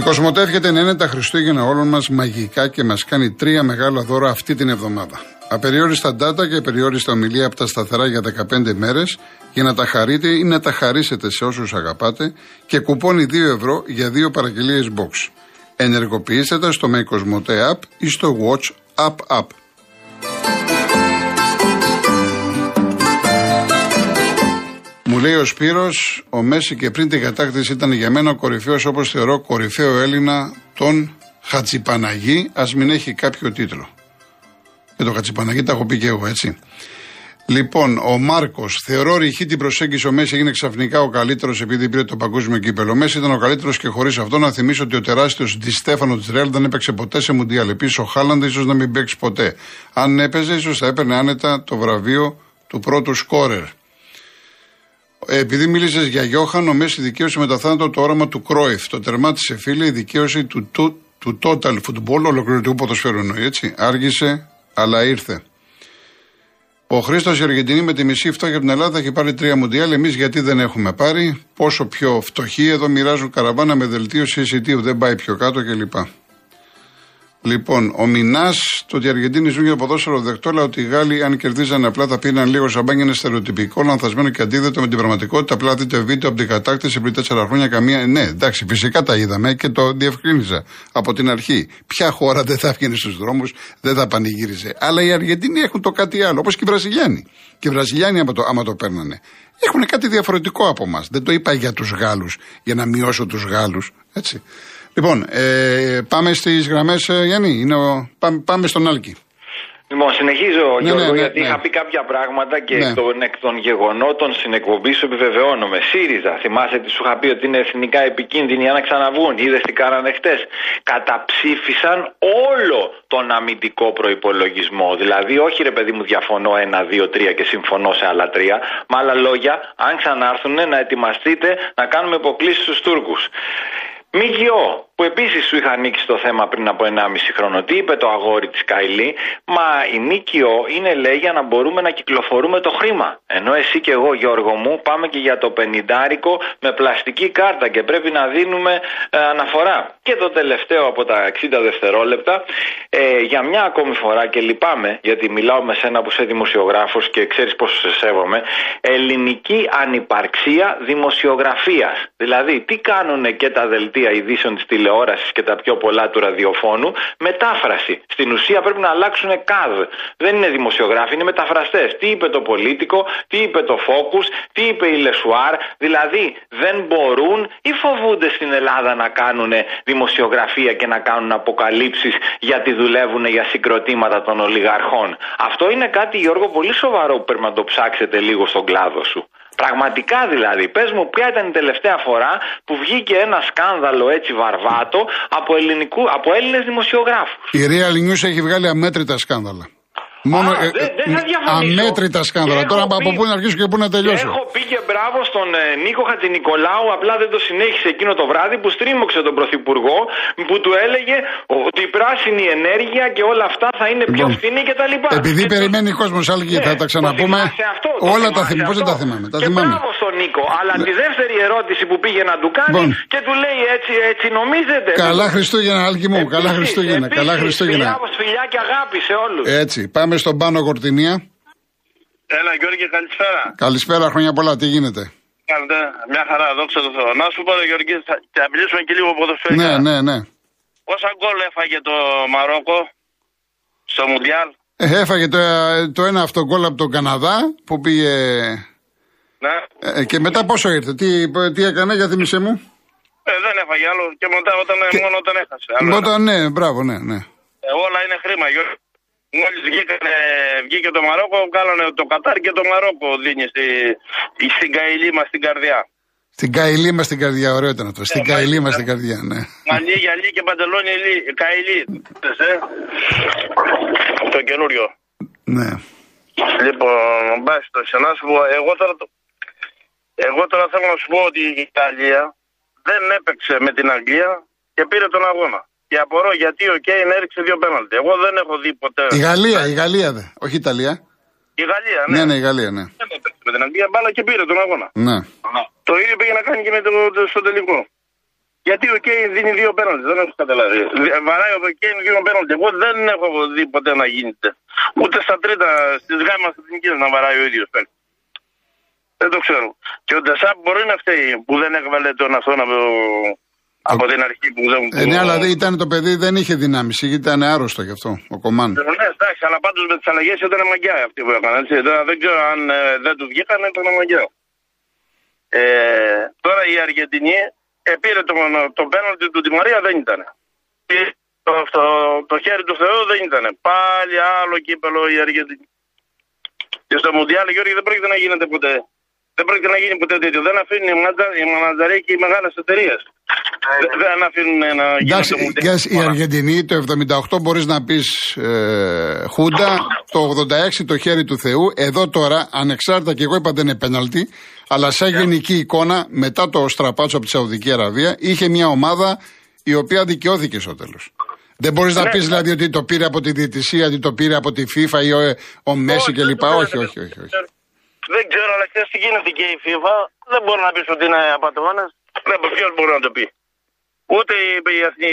Η Κοσμοτέ εύχεται να είναι τα Χριστούγεννα όλων μας μαγικά και μας κάνει τρία μεγάλα δώρα αυτή την εβδομάδα. Απεριόριστα data και απεριόριστα ομιλία από τα σταθερά για 15 μέρες για να τα χαρείτε ή να τα χαρίσετε σε όσους αγαπάτε και κουπόνι 2 ευρώ για δύο παραγγελίες box. Ενεργοποιήστε τα στο My Cosmote App ή στο Watch App App. Μου λέει ο Σπύρος, ο Μέση και πριν την κατάκτηση ήταν για μένα ο κορυφαίος όπως θεωρώ κορυφαίο Έλληνα τον Χατσιπαναγή, ας μην έχει κάποιο τίτλο. Και το Χατσιπαναγή τα έχω πει και εγώ έτσι. Λοιπόν, ο Μάρκος, θεωρώ ρηχή την προσέγγιση ο Μέση έγινε ξαφνικά ο καλύτερος επειδή πήρε το παγκόσμιο κύπελο. Ο Μέση ήταν ο καλύτερος και χωρίς αυτό να θυμίσω ότι ο τεράστιος Ντι Στέφανο της Ρεάλ δεν έπαιξε ποτέ σε Μουντιάλ. Επίσης ο Χάλαντα ίσως να μην παίξει ποτέ. Αν έπαιζε, ίσως θα έπαιρνε άνετα το βραβείο του πρώτου σκόρερ. Επειδή μίλησες για Γιώχαν, ο Μέση δικαίωσε με τα θάνατο το όραμα του Κρόιφ. Το τερμάτισε φίλε η δικαίωση του, του, του total football, ολοκληρωτικού ποδοσφαίρου εννοεί έτσι. Άργησε, αλλά ήρθε. Ο Χρήστος η Αργεντινή με τη μισή φτώχεια από την Ελλάδα έχει πάρει τρία μουντιάλ. Εμείς γιατί δεν έχουμε πάρει. Πόσο πιο φτωχοί εδώ μοιράζουν καραβάνα με δελτίο εισιτίου. Δεν πάει πιο κάτω κλπ. Λοιπόν, ο Μινάς, το ότι οι Αργεντίνοι ζουν για ποδόσφαιρο δεκτό, αλλά ότι οι Γάλλοι, αν κερδίζανε απλά, θα πήραν λίγο σαμπάνια, είναι στερεοτυπικό, λανθασμένο και αντίθετο με την πραγματικότητα. Απλά δείτε βίντεο από την κατάκτηση πριν τέσσερα χρόνια καμία. Ναι, εντάξει, φυσικά τα είδαμε και το διευκρίνησα από την αρχή. Ποια χώρα δεν θα έβγαινε στους δρόμους, δεν θα πανηγύριζε. Αλλά οι Αργεντίνοι έχουν το κάτι άλλο, όπως και οι Βραζιλιάνοι. Και οι Βραζιλιάνοι, άμα το, άμα το παίρνανε, έχουν κάτι διαφορετικό από εμάς. Δεν το είπα για τους Γάλλους, για να μειώσω τους Γάλλους. Έτσι. Λοιπόν, ε, πάμε στις γραμμές, ε, Γιάννη. Είναι ο, πάμε, πάμε στον Άλκη. Λοιπόν, συνεχίζω, Ναι, Γιώργο, ναι, ναι, γιατί ναι. είχα πει κάποια πράγματα και Ναι. εκ, των, εκ των γεγονότων στην εκπομπή σου επιβεβαιώνομαι. ΣΥΡΙΖΑ, θυμάσαι τι σου είχα πει ότι είναι εθνικά επικίνδυνοι για να ξαναβγούν. Είδες τι κάνανε χτες. Καταψήφισαν όλο τον αμυντικό προπολογισμό. Δηλαδή, όχι ρε παιδί μου, διαφωνώ ένα, δύο, τρία και συμφωνώ σε άλλα τρία. Με άλλα λόγια, αν ξανάρθουν, να ετοιμαστείτε να κάνουμε υποκλήσεις στους Τούρκους. ΜΚΟ, που επίσης σου είχα ανοίξει το θέμα πριν από 1,5 χρόνο. Τι είπε το αγόρι της Καηλή, Μα η ΜΚΟ είναι λέει για να μπορούμε να κυκλοφορούμε το χρήμα. Ενώ εσύ και εγώ, Γιώργο μου, πάμε και για το πενιντάρικο με πλαστική κάρτα και πρέπει να δίνουμε ε, αναφορά. Και το τελευταίο από τα 60 δευτερόλεπτα, ε, για μια ακόμη φορά και λυπάμαι, γιατί μιλάω με σένα που είσαι δημοσιογράφος και ξέρεις πόσο σε σέβομαι, ελληνική ανυπαρξία δημοσιογραφίας. Δηλαδή, τι κάνουν και τα δελτία ειδήσεων της τηλεόρασης και τα πιο πολλά του ραδιοφώνου, μετάφραση. Στην ουσία πρέπει να αλλάξουν καδ. Δεν είναι δημοσιογράφοι, είναι μεταφραστές. Τι είπε το Πολίτικο, τι είπε το Focus, τι είπε η Λεσουάρ. Δηλαδή, δεν μπορούν ή φοβούνται στην Ελλάδα να κάνουν δημοσιογραφία; Και να κάνουν αποκαλύψεις γιατί δουλεύουν για συγκροτήματα των ολιγαρχών. Αυτό είναι κάτι, Γιώργο, πολύ σοβαρό που πρέπει να το ψάξετε λίγο στον κλάδο σου. Πραγματικά δηλαδή, πες μου, ποια ήταν η τελευταία φορά που βγήκε ένα σκάνδαλο έτσι βαρβάτο από, ελληνικού, από Έλληνες δημοσιογράφους; Η Real News έχει βγάλει αμέτρητα σκάνδαλα. Μόνο Α, ε, δεν- δεν θα ε, διαφωνήσω. αμέτρητα σκάνδαλα. Και Τώρα έχω από πει- πού να αρχίσω και πού να τελειώσω. Έχω πει και μπράβο στον ε, Νίκο Χατζηνικολάου, απλά δεν το συνέχισε εκείνο το βράδυ που στρίμωξε τον Πρωθυπουργό που του έλεγε ότι η πράσινη ενέργεια και όλα αυτά θα είναι πιο Λοιπόν, φθηνή και τα λοιπά. Επειδή Και το- περιμένει ο κόσμος άλλη και Ναι, θα τα ξαναπούμε. το θυμάσαι αυτό, το όλα τα θυμάσαι θυμάμαι. Πώς δεν αυτό. τα θυμάμαι. Τα και θυμάμαι. μπράβο στον Νίκο. Αλλά τη δεύτερη ερώτηση που πήγε να του κάνει Λοιπόν. και του λέει έτσι, έτσι νομίζετε. Καλά Χριστούγεννα, Άλκη μου. Καλά Επίσης, Χριστούγεννα. επίσης, Καλά Χριστούγεννα. Φιλιά, φιλιά και αγάπη σε όλους. Έτσι, πάμε στον πάνω Κορτινία. Έλα Γιώργη, καλησπέρα. Καλησπέρα, χρόνια πολλά. Τι γίνεται; Κάνετε μια χαρά, δόξα τω Θεώ. Να σου πω, ρε Γιώργη, θα, θα μιλήσουμε και λίγο ποδοσφαιρικά. Ναι, ναι, ναι. Πόσα γκολ έφαγε το Μαρόκο στο Μουντιάλ; Ε, Έφαγε το, το ένα αυτό γκολ από τον Καναδά που πήγε. Ναι. ε, και μετά πόσο ήρθε, τι, τι έκανε, για θύμισε μου; Ε, δεν έφαγε άλλο και μετά όταν, Και- μόνο όταν έχασε. Άλλο Όταν, ναι, μπράβο, ναι, ναι. ένα. Ε, όλα είναι χρήμα, Γιώργη. Μόλις βγήκανε, βγήκε το Μαρόκο, κάνανε το Κατάρ και το Μαρόκο δίνει στη, στην καηλή μας στην καρδιά. Στην καηλή μας στην καρδιά, ωραίο ήταν αυτό. Στην Ε, καηλή μας μάλιστα. στην καρδιά, ναι. Μαλλί, γυαλί και παντελόνι λί- καηλή. Δες, ε; Το καινούριο. ναι. Λοιπόν, μπας το να σου πω, εγώ τώρα, το- εγώ τώρα θέλω να σου πω ότι η Ιταλία δεν έπαιξε με την Αγγλία και πήρε τον αγώνα. Και απορώ γιατί ο Κέιν έριξε δύο πέναλτι. Εγώ δεν έχω δει ποτέ. Η Γαλλία, η Γαλλία δε. Όχι η Ιταλία. Η Γαλλία, ναι. Ναι, ναι, η Γαλλία, ναι. Δεν έπαιξε με την Αγγλία μπάλα και πήρε τον αγώνα. Ναι. Το ίδιο πήγε να κάνει και με το, το- στο τελικό. Γιατί ο Κέιν δίνει δύο πέναλτι, δεν έχω καταλάβει. Βαράει ο Κέιν δύο πέναλτι. Εγώ δεν έχω δει ποτέ να γίνεται. Ούτε στα τρίτα, στις γάμα εθνικέ να βαράει ο ίδιος παίκτης. Δεν το ξέρω. Και ο Ντεσάπ μπορεί να φταίει που δεν έβαλε τον αυτόν από, από την αρχή που δεν. Ε, ναι, αλλά δεν ήταν το παιδί, δεν είχε δυνάμεις. Ήταν άρρωστο γι' αυτό ο Κομάν. Ε, ναι, εντάξει, αλλά πάντως με τις αλλαγές ήταν μαγιά αυτή που έκαναν. Τώρα δεν ξέρω αν ε, δεν τους βγήκαν, ήταν μαγιά. Ε, τώρα η Αργεντινή επήρε το, το πέναλτι του Τη Μαρία δεν ήταν. Το, το, το χέρι του Θεού δεν ήταν. Πάλι άλλο κύπελο η Αργεντινή. Και στο Μουντιάλ, Γιώργη, δεν πρόκειται να γίνεται ποτέ. Δεν πρόκειται να γίνει ποτέ τέτοιο. Δεν αφήνουν οι, μαντζα, οι και οι μεγάλες εταιρείες. Δεν αφήνουν να γίνει Εντάξει, το η Αργεντινή το 78 μπορείς να πεις ε, Χούντα, το 86 το χέρι του Θεού. Εδώ τώρα, ανεξάρτητα και εγώ είπα δεν είναι πέναλτι, αλλά σαν γενική εικόνα, μετά το στραπάτσο από τη Σαουδική Αραβία, είχε μια ομάδα η οποία δικαιώθηκε στο τέλος. Δεν μπορείς να Ναι. πεις δηλαδή ότι το πήρε από τη διαιτησία, ότι το πήρε από τη FIFA ή ο, ο Μέση κλπ. Όχι, όχι, όχι. όχι. Δεν ξέρω, αλλά ξέρεις τι γίνεται και η FIFA. Δεν μπορεί να πεις ότι είναι απαταιώνα. Ποιος μπορεί να το πει. Ούτε η, η, η,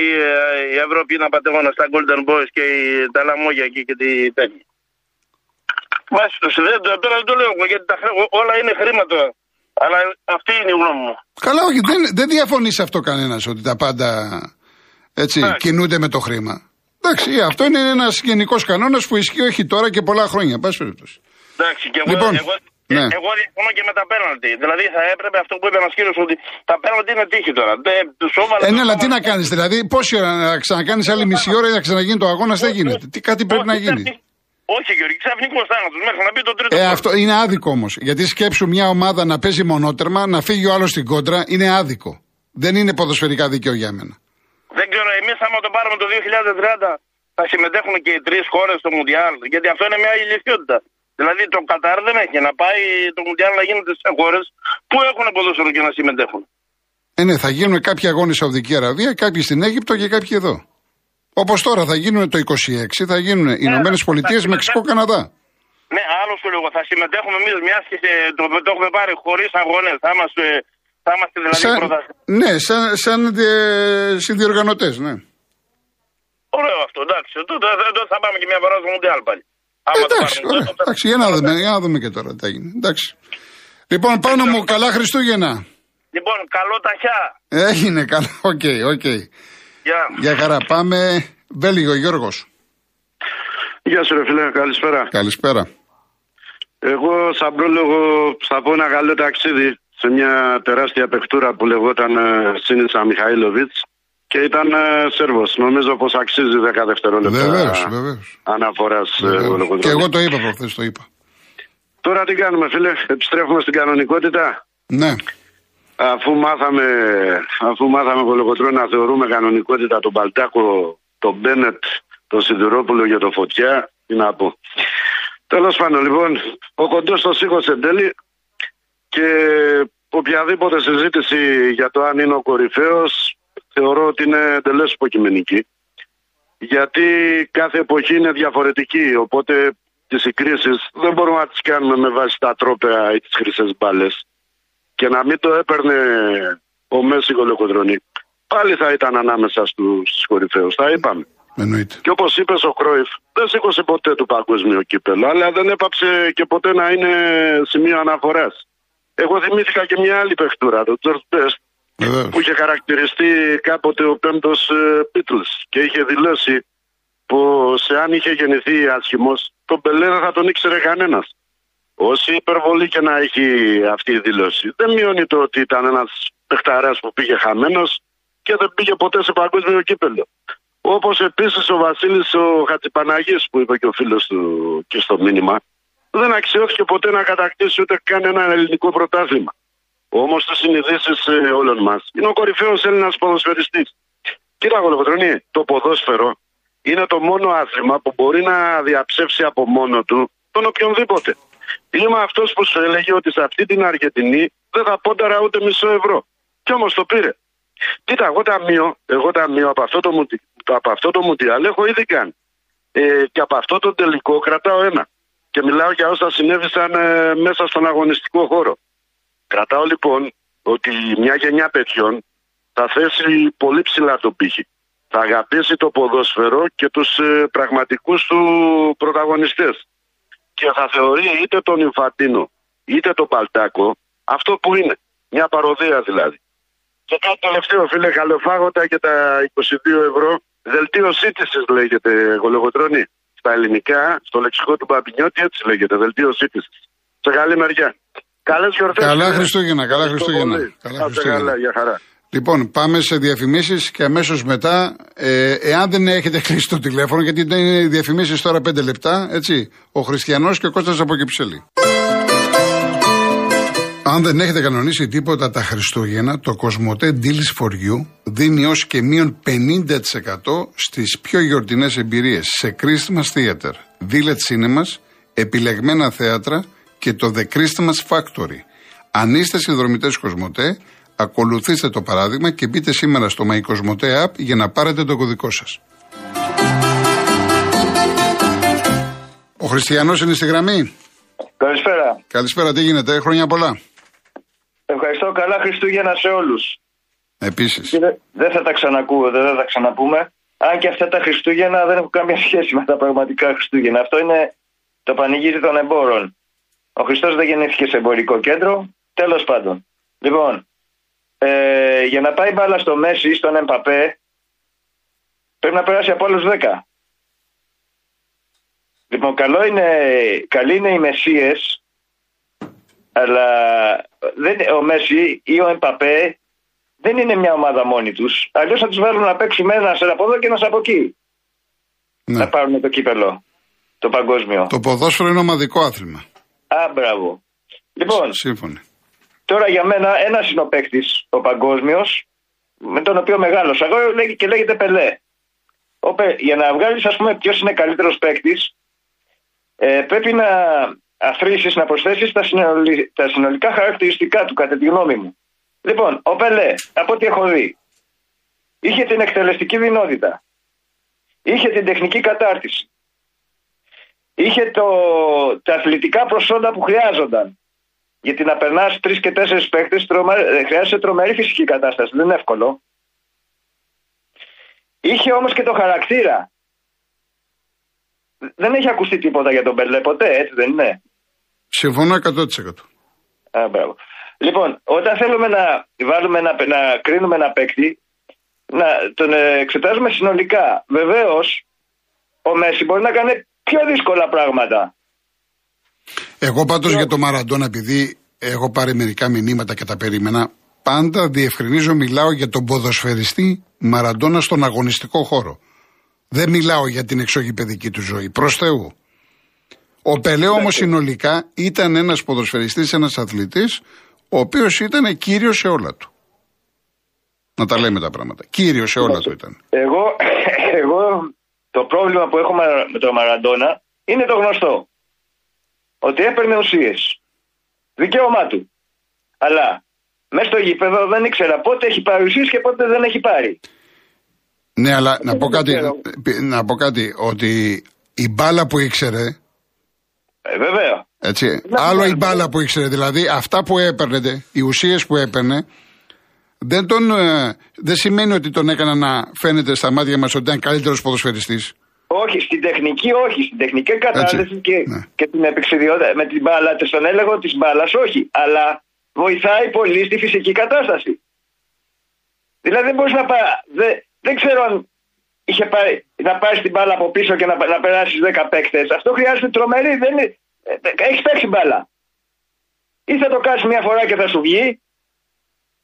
η Ευρώπη είναι απαταιώνα στα Golden Boys και η, τα λαμόγια εκεί και τη τέτοια. Βάσει τους δεν, το- τώρα δεν το λέω εγώ, γιατί τα, χρέ- όλα είναι χρήματα. Αλλά αυτή είναι η γνώμη μου. Καλά, όχι, δεν, δεν διαφωνεί σε αυτό κανένας ότι τα πάντα έτσι, Εντάξει. κινούνται με το χρήμα. Εντάξει, αυτό είναι ένας γενικός κανόνας που ισχύει όχι τώρα και πολλά χρόνια. εν πάση περιπτώσει. Εντάξει, και εγώ, Λοιπόν, εγώ, ναι. εγώ διαφωνώ και με τα πέναλτι. Δηλαδή θα έπρεπε αυτό που είπε ένας κύριος ότι τα πέναλτι είναι τύχη τώρα. Δεν, τους έβαλε Ε, ναι, τους αλλά τι έβαλε- να κάνεις, δηλαδή, πόση ώρα να ξανακάνεις άλλη μισή ώρα για να ξαναγίνει το αγώνας, δεν γίνεται. Τι κάτι πρέπει Όχι, να γίνει. ξαφνι- Όχι, Γιώργη, ξαφνικός θάνατος μέχρι να μπει το τρίτο. Ε, γκολ. αυτό είναι άδικο όμως. Γιατί σκέψου μια ομάδα να παίζει μονότερμα, να φύγει ο άλλος στην κόντρα, είναι άδικο. Δεν είναι ποδοσφαιρικά δίκαιο για μένα. Δεν ξέρω, εμείς άμα το πάρουμε το 2030 θα συμμετέχουν και οι τρεις χώρες στο Μουντιάλ. Γιατί αυτό είναι μια ηλικιότητα. Δηλαδή το Κατάρ δεν έχει να πάει το Μουντιάλ να γίνεται σε χώρε που έχουν ποδόσφαιρο και να συμμετέχουν. Ε, ναι, θα γίνουν κάποιοι αγώνες στη Σαουδική Αραβία, κάποιοι στην Αίγυπτο και κάποιοι εδώ. Όπως τώρα θα γίνουν το 26, θα γίνουν οι Ηνωμένες Πολιτείες, Μεξικό, Καναδά. Ναι, άλλο σου λέω, θα συμμετέχουμε εμείς μιας και σε- το, το έχουμε πάρει χωρίς αγώνες. Θα είμαστε, θα είμαστε δηλαδή Σαν, πρώτα. ναι, σαν, σαν ε, συνδιοργανωτές, ναι. Ωραίο αυτό, εντάξει. Τότε τότε θα πάμε και μια φορά στο Μουντιάλ πάλι. Άμα το εντάξει, πάρουμε. ωραία, εντάξει, για να, δούμε, για να δούμε και τώρα τι θα γίνει. Εντάξει. Λοιπόν, Πάνο μου, καλά Χριστούγεννα. Λοιπόν, καλό ταχιά. Έγινε καλά, οκ, οκ. Γεια. Γεια χαρά, πάμε. Βέλγιο, Γιώργος. Γεια σου ρε φίλε, καλησπέρα. Καλησπέρα. Εγώ σαν πρόλογο θα πω ένα καλό ταξίδι σε μια τεράστια παιχτούρα που λεγόταν ε, Σίνιτσα Μιχαήλοβιτς και ήταν ε, Σέρβος. Νομίζω πως αξίζει 10 δευτερόλεπτα Βεβαίως, βεβαίως. αναφοράς ε, Βεβαίως. ολοκοντρόλου. Και εγώ το είπα προχθές, το είπα. Τώρα τι κάνουμε φίλε, επιστρέφουμε στην κανονικότητα; Ναι. Αφού μάθαμε, αφού μάθαμε κολοκοτρό να θεωρούμε κανονικότητα τον Παλτάκο, τον Μπένετ, τον Σιδηρόπουλο και τον Φωτιά, τι να πω. Τέλος πάντων λοιπόν, ο κοντός το σήκωσε εν τέλει και οποιαδήποτε συζήτηση για το αν είναι ο κορυφαίος θεωρώ ότι είναι εντελώς υποκειμενική. Γιατί κάθε εποχή είναι διαφορετική, οπότε τις συγκρίσεις δεν μπορούμε να τις κάνουμε με βάση τα τρόπαια ή τις χρυσές μπάλες και να μην το έπαιρνε ο Μέση Κολοκοντρονή, πάλι θα ήταν ανάμεσα στους, στους κορυφαίους. Θα είπαμε. Εννοείται. Και όπως είπες ο Κρόιφ, δεν σήκωσε ποτέ του παγκόσμιο κύπελο, αλλά δεν έπαψε και ποτέ να είναι σημείο αναφοράς. Εγώ θυμήθηκα και μια άλλη παιχτούρα, τον Τζορτζ Μπεστ, Βεβαίως. που είχε χαρακτηριστεί κάποτε ο πέμπτος Beatles και είχε δηλώσει πως αν είχε γεννηθεί άσχημος, τον Πελέ δεν θα τον ήξερε κανένας. Όση υπερβολή και να έχει αυτή η δήλωση, δεν μειώνει το ότι ήταν ένας παιχταράς που πήγε χαμένος και δεν πήγε ποτέ σε παγκόσμιο κύπελο. Όπως επίσης ο Βασίλης ο Χατζηπαναγής που είπε και ο φίλος του και στο μήνυμα, δεν αξιώθηκε ποτέ να κατακτήσει ούτε καν ένα ελληνικό πρωτάθλημα. Όμως στι συνειδήσεις όλων μας είναι ο κορυφαίος Έλληνας ποδοσφαιριστής. Κύριε Αγολοκοτρονή, το ποδόσφαιρο είναι το μόνο άθλημα που μπορεί να διαψεύσει από μόνο του τον οποιονδήποτε. Είμαι αυτός που σου έλεγε ότι σε αυτή την Αργεντινή δεν θα πόνταρα ούτε μισό ευρώ. Κι όμως το πήρε. Κοίτα, εγώ ταμείο, εγώ ταμείο από αυτό το, μουντι- από αυτό το Μουντιάλ έχω ήδη κάνει. Ε, και από αυτό το τελικό κρατάω ένα. Και μιλάω για όσα συνέβησαν ε, μέσα στον αγωνιστικό χώρο. Κρατάω λοιπόν ότι μια γενιά παιδιών θα θέσει πολύ ψηλά το πύχη. Θα αγαπήσει το ποδόσφαιρο και τους ε, πραγματικούς του πρωταγωνιστές. Και θα θεωρεί είτε τον Ινφαντίνο είτε τον Παλτάκο αυτό που είναι. Μια παροδία δηλαδή. Και κάτι τελευταίο φίλε καλοφάγοντα και τα 22 ευρώ δελτίο σύντησης λέγεται γολογοτρώνη. Στα ελληνικά, στο λεξικό του Παπινιώτη έτσι λέγεται δελτίο σύντησης. Σε καλή μεριά. Καλές γιορτές. Καλά Χριστούγεννα, καλά Χριστούγεννα. Καλά Χριστούγεννα. Καλά, για χαρά. Λοιπόν, πάμε σε διαφημίσεις και αμέσως μετά, ε, εάν δεν έχετε κλείσει το τηλέφωνο, γιατί δεν είναι διαφημίσεις τώρα 5 λεπτά, έτσι. Ο Χριστιανός και ο Κώστας από Κυψέλη. Αν δεν έχετε κανονίσει τίποτα τα Χριστούγεννα, το Cosmote Deals for You δίνει ως και μείον 50% στις πιο γιορτινές εμπειρίες σε Christmas Theater, Village Cinemas, επιλεγμένα θέατρα και το The Christmas Factory. Αν είστε συνδρομητές Cosmote, ακολουθήστε το παράδειγμα και μπείτε σήμερα στο My Cosmote App για να πάρετε το κωδικό σας. Ο Χριστιανός είναι στη γραμμή. Καλησπέρα. Καλησπέρα, τι γίνεται, χρόνια πολλά. Ευχαριστώ. Καλά Χριστούγεννα σε όλους. Επίσης. Δεν θα τα ξανακούω, δεν θα τα ξαναπούμε. Αν και αυτά τα Χριστούγεννα δεν έχουν καμία σχέση με τα πραγματικά Χριστούγεννα. Αυτό είναι το πανηγύρι των εμπόρων. Ο Χριστός δεν γεννήθηκε σε εμπορικό κέντρο. Τέλος πάντων. Λοιπόν, ε, για να πάει μπάλα στο Μέση ή στον Εμπαπέ, πρέπει να περάσει από άλλου 10. Λοιπόν, καλό είναι, καλή είναι οι Μεσίες αλλά δεν, ο Μέση ή ο Εμπαπέ δεν είναι μια ομάδα μόνοι τους. Αλλιώς θα τους βάλουν να παίξουν ένα από εδώ και ένα από εκεί. Ναι. Να πάρουν το κύπελο. Το παγκόσμιο. Το ποδόσφαιρο είναι ομαδικό άθλημα. Α, μπράβο. Λοιπόν, Σύμφωνοι. τώρα για μένα ένας είναι ο παίκτης, ο παγκόσμιος, με τον οποίο μεγάλωσα. Εγώ και λέγεται Πελέ. Ο Για να βγάλεις, ας πούμε, ποιος είναι καλύτερος παίκτης, ε, πρέπει να αφήσεις να προσθέσεις τα, τα συνολικά χαρακτηριστικά του κατά τη γνώμη μου. Λοιπόν, ο Πελέ, από ό,τι έχω δει, είχε την εκτελεστική δυνότητα, είχε την τεχνική κατάρτιση, είχε το, τα αθλητικά προσόντα που χρειάζονταν. Γιατί να περνάς τρεις και τέσσερις παίκτες ε, χρειάζεται τρομερή φυσική κατάσταση. Δεν είναι εύκολο. Είχε όμως και το χαρακτήρα. Δεν έχει ακουστεί τίποτα για τον Μπελέ ποτέ, έτσι δεν είναι; Συμφωνώ 100%. Α, μπράβο. Λοιπόν, όταν θέλουμε να, βάλουμε να, να κρίνουμε ένα παίκτη, να τον εξετάζουμε συνολικά. Βεβαίως, ο Μέση μπορεί να κάνει πιο δύσκολα πράγματα. Εγώ πάντως για το Μαραντόνα, επειδή έχω πάρει μερικά μηνύματα και τα περίμενα, πάντα διευκρινίζω, μιλάω για τον ποδοσφαιριστή Μαραντόνα στον αγωνιστικό χώρο. Δεν μιλάω για την εξωγηπαιδική του ζωή. Προς Θεού. Ο Πελέ όμως συνολικά ήταν ένας ποδοσφαιριστής, ένας αθλητής, ο οποίος ήταν κύριος σε όλα του. Να τα λέμε τα πράγματα. Κύριος σε όλα του ήταν. Εγώ, εγώ το πρόβλημα που έχω με τον Μαραντόνα είναι το γνωστό. Ότι έπαιρνε ουσίες. Δικαίωμά του. Αλλά μέσα στο γήπεδο δεν ήξερα πότε έχει πάρει ουσίες και πότε δεν έχει πάρει. Ναι, αλλά να πω, κάτι, να πω κάτι, ότι η μπάλα που ήξερε ε, βέβαια. Έτσι. Άλλο η μπάλα που ήξερε. Δηλαδή αυτά που έπαιρνε, οι ουσίες που έπαιρνε, δεν, τον, ε, δεν σημαίνει ότι τον έκανα να φαίνεται στα μάτια μας ότι ήταν καλύτερος ποδοσφαιριστής. Όχι, στην τεχνική όχι. Στην τεχνική κατάσταση και, ναι. και την επεξηδιότητα με την μπάλα, στον έλεγχο της μπάλας όχι. Αλλά βοηθάει πολύ στη φυσική κατάσταση. Δηλαδή δεν μπορείς να πάει. Δεν, δεν ξέρω αν είχε πάρει, να πάρεις την μπάλα από πίσω και να, να περάσεις 10 παίκτες. Αυτό χρειάζεται τρομερή. Δεν είναι, ε, έχεις παίξει μπάλα. Ή θα το κάνεις μια φορά και θα σου βγει.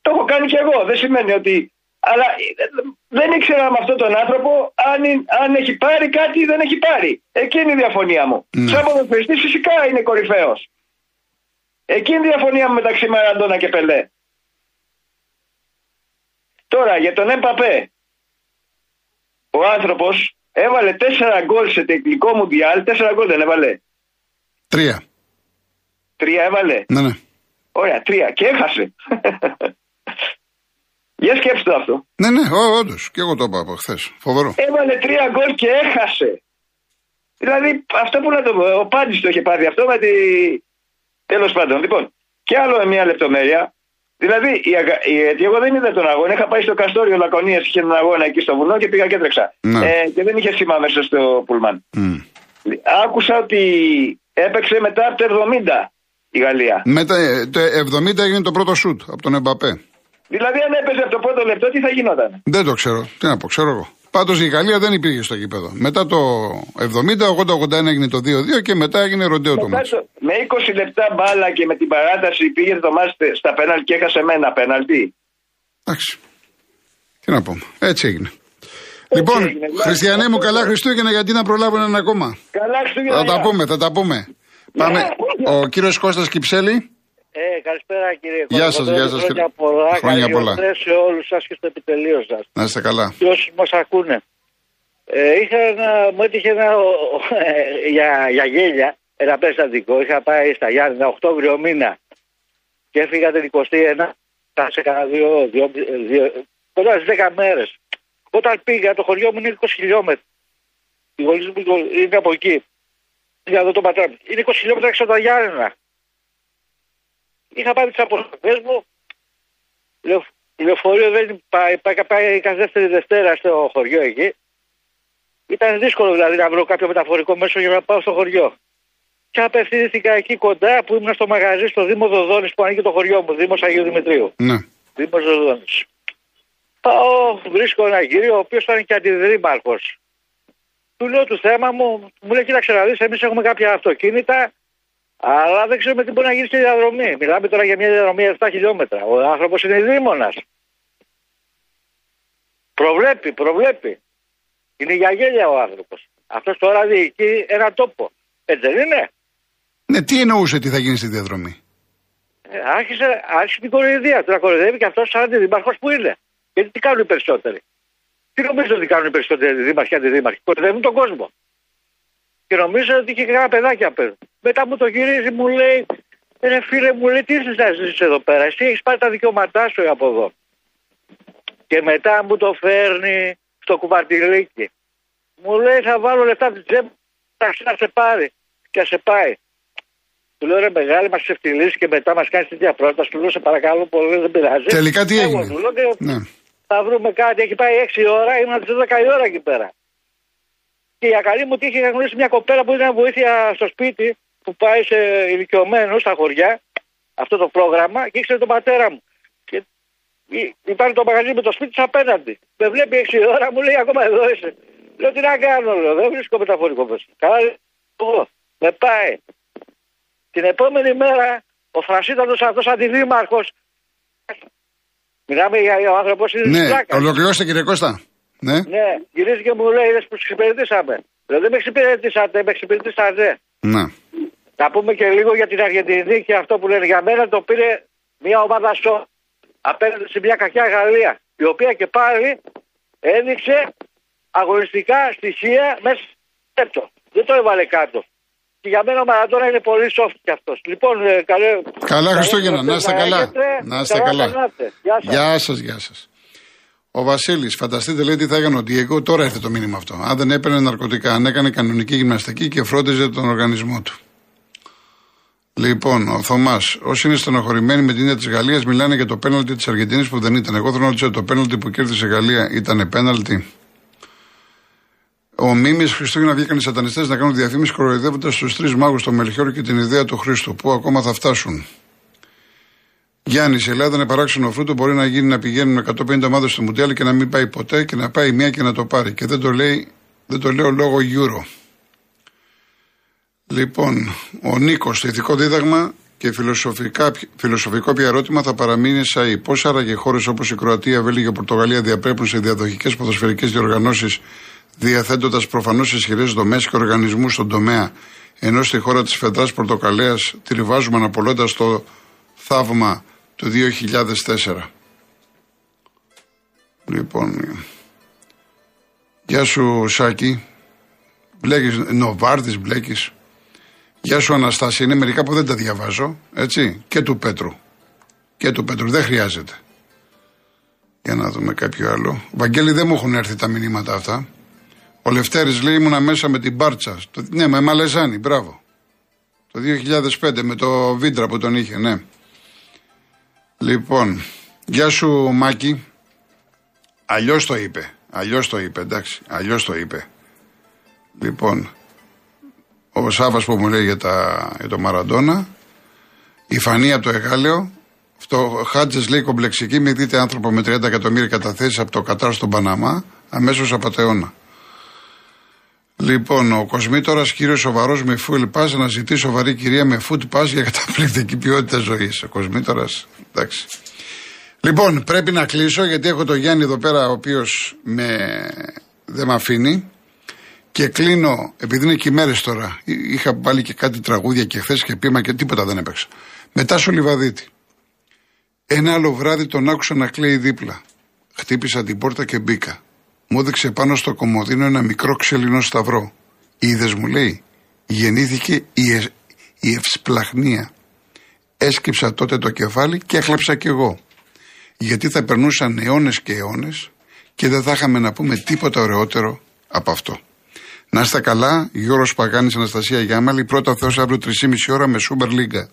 Το έχω κάνει κι εγώ. Δεν σημαίνει ότι. Αλλά ε, δεν ήξερα με αυτόν τον άνθρωπο αν, αν έχει πάρει κάτι ή δεν έχει πάρει. Εκείνη η διαφωνία μου. Mm. Σαν ποδοσφαιριστής φυσικά είναι κορυφαίος. Εκείνη η διαφωνία μου μεταξύ Μαραντόνα και Πελέ. Τώρα για τον Εμπαπέ ο άνθρωπος έβαλε τέσσερα γκολ σε τεχνικό μουντιάλ. Τέσσερα γκολ δεν έβαλε. Τρία. Τρία έβαλε. Ναι, ναι. Ωραία, τρία. Και έχασε. Για σκέψτε το αυτό. Ναι, ναι, όντως. Και εγώ το είπα από χθες. Φοβερό. Έβαλε τρία γκολ και έχασε. Δηλαδή, αυτό που να το πω, ο Πάντης το είχε πάρει αυτό με τη. Τέλος πάντων. Λοιπόν, και άλλο μια λεπτομέρεια. Δηλαδή, γιατί εγώ δεν είδα τον αγώνα. Είχα πάει στο Καστόριο Λακωνίας, είχε έναν αγώνα εκεί στο βουνό και πήγα και έτρεξα. Ναι. Ε, και δεν είχε σήμα μέσα στο πουλμάν. Mm. Άκουσα ότι έπαιξε μετά από το 70 η Γαλλία. Μετά ε, το 70 έγινε το πρώτο σουτ από τον Εμπαπέ. Δηλαδή, αν έπαιζε από το πρώτο λεπτό, τι θα γινόταν; Δεν το ξέρω. Τι να πω, ξέρω εγώ. Πάντως η Γαλλία δεν υπήρχε στο γήπεδο. Μετά το 70, 80-81 έγινε το 2-2 και μετά έγινε ροντέο το μάτι. Με 20 λεπτά μπάλα και με την παράταση πήγε το μάτι στα πέναλ και έχασε με ένα πέναλτι. Εντάξει. Τι να πούμε. Έτσι έγινε. λοιπόν, έγινε. Χριστιανέ μου, καλά Χριστούγεννα γιατί να προλάβω έναν ακόμα; Καλά Χριστούγεννα. Θα τα πούμε, θα τα πούμε. Ναι, Πάμε. Ο κύριος Κώστας Κυψέλη. Ε, καλησπέρα κύριε Γεια σας, γεια σας. Χρόνια πολλά. Χρόνια πολλά. σε όλους σας και στο επιτελείο σα. Να είστε καλά. Και όσου μας ακούνε. Ε, είχα ένα, μου έτυχε ένα, ε, για, για γέλια ένα περιστατικό. Είχα πάει στα Γιάννη Οκτώβριο μήνα και έφυγα την 21. σε κανένα δύο, δύο, δύο, κοντά στις 10 μέρες. Όταν πήγα, το χωριό μου είναι 20 χιλιόμετρα. Η γονείς μου είναι από εκεί. Για δω τον πατέρα μου. Είναι 20 χιλιόμετρα έξω από τα Γιάννενα. Είχα πάρει τι αποστολέ μου. Λεωφορείο δεν πάει, πάει, πάει κάθε δεύτερη Δευτέρα στο χωριό εκεί. Ήταν δύσκολο δηλαδή να βρω κάποιο μεταφορικό μέσο για να πάω στο χωριό. Και απευθύνθηκα εκεί κοντά που ήμουν στο μαγαζί στο Δήμο Δοδόνη που ανοίγει το χωριό μου, Δήμος Αγίου Δημητρίου. Ναι. Δήμος Δοδόνη. Πάω, βρίσκω ένα κύριο ο οποίος ήταν και αντιδρύμαρχος. Του λέω του θέμα μου, μου λέει: Κοίταξε να δεις, εμείς έχουμε κάποια αυτοκίνητα αλλά δεν ξέρουμε τι μπορεί να γίνει στη διαδρομή. Μιλάμε τώρα για μια διαδρομή 7 χιλιόμετρα. Ο άνθρωπος είναι δίμονα. Προβλέπει, προβλέπει. Είναι για γέλια ο άνθρωπος. Αυτός τώρα διοικεί ένα τόπο. Έτσι δεν είναι; Ναι, τι εννοούσε τι θα γίνει στη διαδρομή; Ε, άρχισε, άρχισε την κοροϊδία. Τώρα κοροϊδεύει και αυτός σαν αντιδήμαρχος που είναι. Γιατί τι κάνουν οι περισσότεροι; Τι νομίζω ότι κάνουν οι περισσότεροι δήμαρχοι και αντιδήμαρχοι; Κοροϊδεύουν τον κόσμο. Και νομίζω ότι είχε κανένα παιδάκι απ' Μετά μου το γυρίζει, μου λέει, ρε φίλε μου λέει, τι θες να ζήσεις εδώ πέρα, εσύ έχεις πάρει τα δικαιώματά σου από εδώ. Και μετά μου το φέρνει στο κουβαρτιλίκι. Μου λέει θα βάλω λεφτά από την τσέπη, θα σε πάρει και σε πάει. Του λέω ρε μεγάλη, μας ξεφτυλίσει και μετά μας κάνεις τέτοια πρόταση. Του λέω σε παρακαλώ πολύ, δεν πειράζει. Τελικά τι έγινε; Του λέω, ναι. Θα βρούμε κάτι. Έχει πάει 6 ώρα, ήμουν τι 10 η ώρα εκεί πέρα. Και η ακαλή μου τύχη είχα γνωρίσει μια κοπέλα που ήταν βοήθεια στο σπίτι που πάει σε ηλικιωμένους στα χωριά. Αυτό το πρόγραμμα και ήξερε τον πατέρα μου. Και υπάρχει το μαγαζί με το σπίτι της απέναντι. Με βλέπει 6 ώρα, μου λέει ακόμα εδώ είσαι. Λέω τι να κάνω, λέω, δεν βρίσκω μεταφορικό μέσα. Καλά, εγώ. Με πάει. Την επόμενη μέρα ο Φρασίτατο αυτός αντιδήμαρχος. Μιλάμε για ο άνθρωπος είναι Ναι, ολοκληρώστε κύριε Κώστα. Ναι. ναι, γυρίζει και μου λέει: Είδες που εξυπηρετήσαμε. Λέω: Δεν με εξυπηρετήσατε, με εξυπηρετήσατε. Ναι. Να πούμε και λίγο για την Αργεντινή και αυτό που λένε. Για μένα το πήρε μια ομάδα σο απέναντι σε μια κακιά Γαλλία. Η οποία και πάλι έδειξε αγωνιστικά στοιχεία μέσα στο Δεν το έβαλε κάτω. Και για μένα ο Μαραντόνα είναι πολύ soft κι αυτός. Λοιπόν, ε, καλέ, καλά Χριστούγεννα, να είστε καλά. Να είστε καλά. Γεια σας, γεια σας. Ο Βασίλης, φανταστείτε λέει τι θα έκανε ο Ντιέγκο, τώρα έρθει το μήνυμα αυτό. Αν δεν έπαιρνε ναρκωτικά, αν έκανε κανονική γυμναστική και φρόντιζε τον οργανισμό του. Λοιπόν, ο Θωμάς, όσοι είναι στενοχωρημένοι με την ίδια της Γαλλίας, μιλάνε για το πέναλτι της Αργεντινή που δεν ήταν. Εγώ θέλω να ρωτήσω, το πέναλτι που κέρδισε η Γαλλία ήταν πέναλτι; Ο Μίμης Χριστούγεννα βγήκαν οι σατανιστές να κάνουν διαφήμιση κοροϊδεύοντας τους τρεις μάγους, το Μελχιόρ και την ιδέα του Χρήστου. Πού ακόμα θα φτάσουν; Γιάννης, η Ελλάδα είναι παράξενο φρούτο. Μπορεί να γίνει να πηγαίνουν 150 ομάδες στο Μουντιάλ και να μην πάει ποτέ και να πάει μία και να το πάρει. Και δεν το, λέει, δεν το λέω λόγω Euro. Λοιπόν, ο Νίκος, το ηθικό δίδαγμα και φιλοσοφικό πια ερώτημα θα παραμείνει σαν Πώς άραγε χώρες όπως η Κροατία, Βέλγιο και Πορτογαλία διαπρέπουν σε διαδοχικές ποδοσφαιρικές διοργανώσεις, διαθέτοντας προφανώς ισχυρές δομές και οργανισμούς στον τομέα, ενώ στη χώρα της Φεδρά Πορτοκαλέας τριβάζουμε αναπολώντας το θαύμα το 2004. Λοιπόν, γεια σου Σάκη, μπλέκεις, Νοβάρδης μπλέκεις. Γεια σου Αναστάση, είναι μερικά που δεν τα διαβάζω, έτσι, και του Πέτρου. Και του Πέτρου, δεν χρειάζεται. Για να δούμε κάποιο άλλο. Βαγγέλη δεν μου έχουν έρθει τα μηνύματα αυτά. Ο Λευτέρης λέει ήμουνα μέσα με την Μπάρτσα. Το, ναι, με Μαλεζάνη, μπράβο. Το 2005 με το Βίντρα που τον είχε, ναι. Λοιπόν, γεια σου Μάκη. Αλλιώς το είπε. Αλλιώς το είπε, εντάξει. Αλλιώς το είπε. Λοιπόν, ο Σάβα που μου λέει για, τα, για το Μαραντόνα, η Φανή από το Εγάλεο, αυτό Χάτζε λέει κομπλεξική, με δείτε άνθρωπο με 30 εκατομμύρια καταθέσεις από το Κατάρ στον Παναμά, αμέσως απαταιώνα. Λοιπόν, ο Κοσμήτορας, κύριος σοβαρός με full pass, να ζητήσει σοβαρή κυρία με food pass για καταπληκτική ποιότητα ζωής. Ο Κοσμήτορας, εντάξει. Λοιπόν, πρέπει να κλείσω γιατί έχω τον Γιάννη εδώ πέρα, ο οποίος με... δεν με αφήνει. Και κλείνω, επειδή είναι και οι μέρες τώρα. Είχα πάλι και κάτι τραγούδια και χθες και πείμα και τίποτα δεν έπαιξα. Μετά στο Λιβαδίτη. Ένα άλλο βράδυ τον άκουσα να κλαίει δίπλα. Χτύπησα την πόρτα και μπήκα. Μου έδειξε πάνω στο κομμωδίνο ένα μικρό ξελινό σταυρό. Είδες, μου λέει, γεννήθηκε η, ε, η ευσπλαχνία. Έσκυψα τότε το κεφάλι και έκλαψα κι εγώ. Γιατί θα περνούσαν αιώνες και αιώνες και δεν θα είχαμε να πούμε τίποτα ωραιότερο από αυτό. Να είστε καλά, Γιώργος Παγάνης, Αναστασία Γιάμαλη, πρώτα Θεός αύριο 3,5 ώρα με Σούμπερ Λίγκα.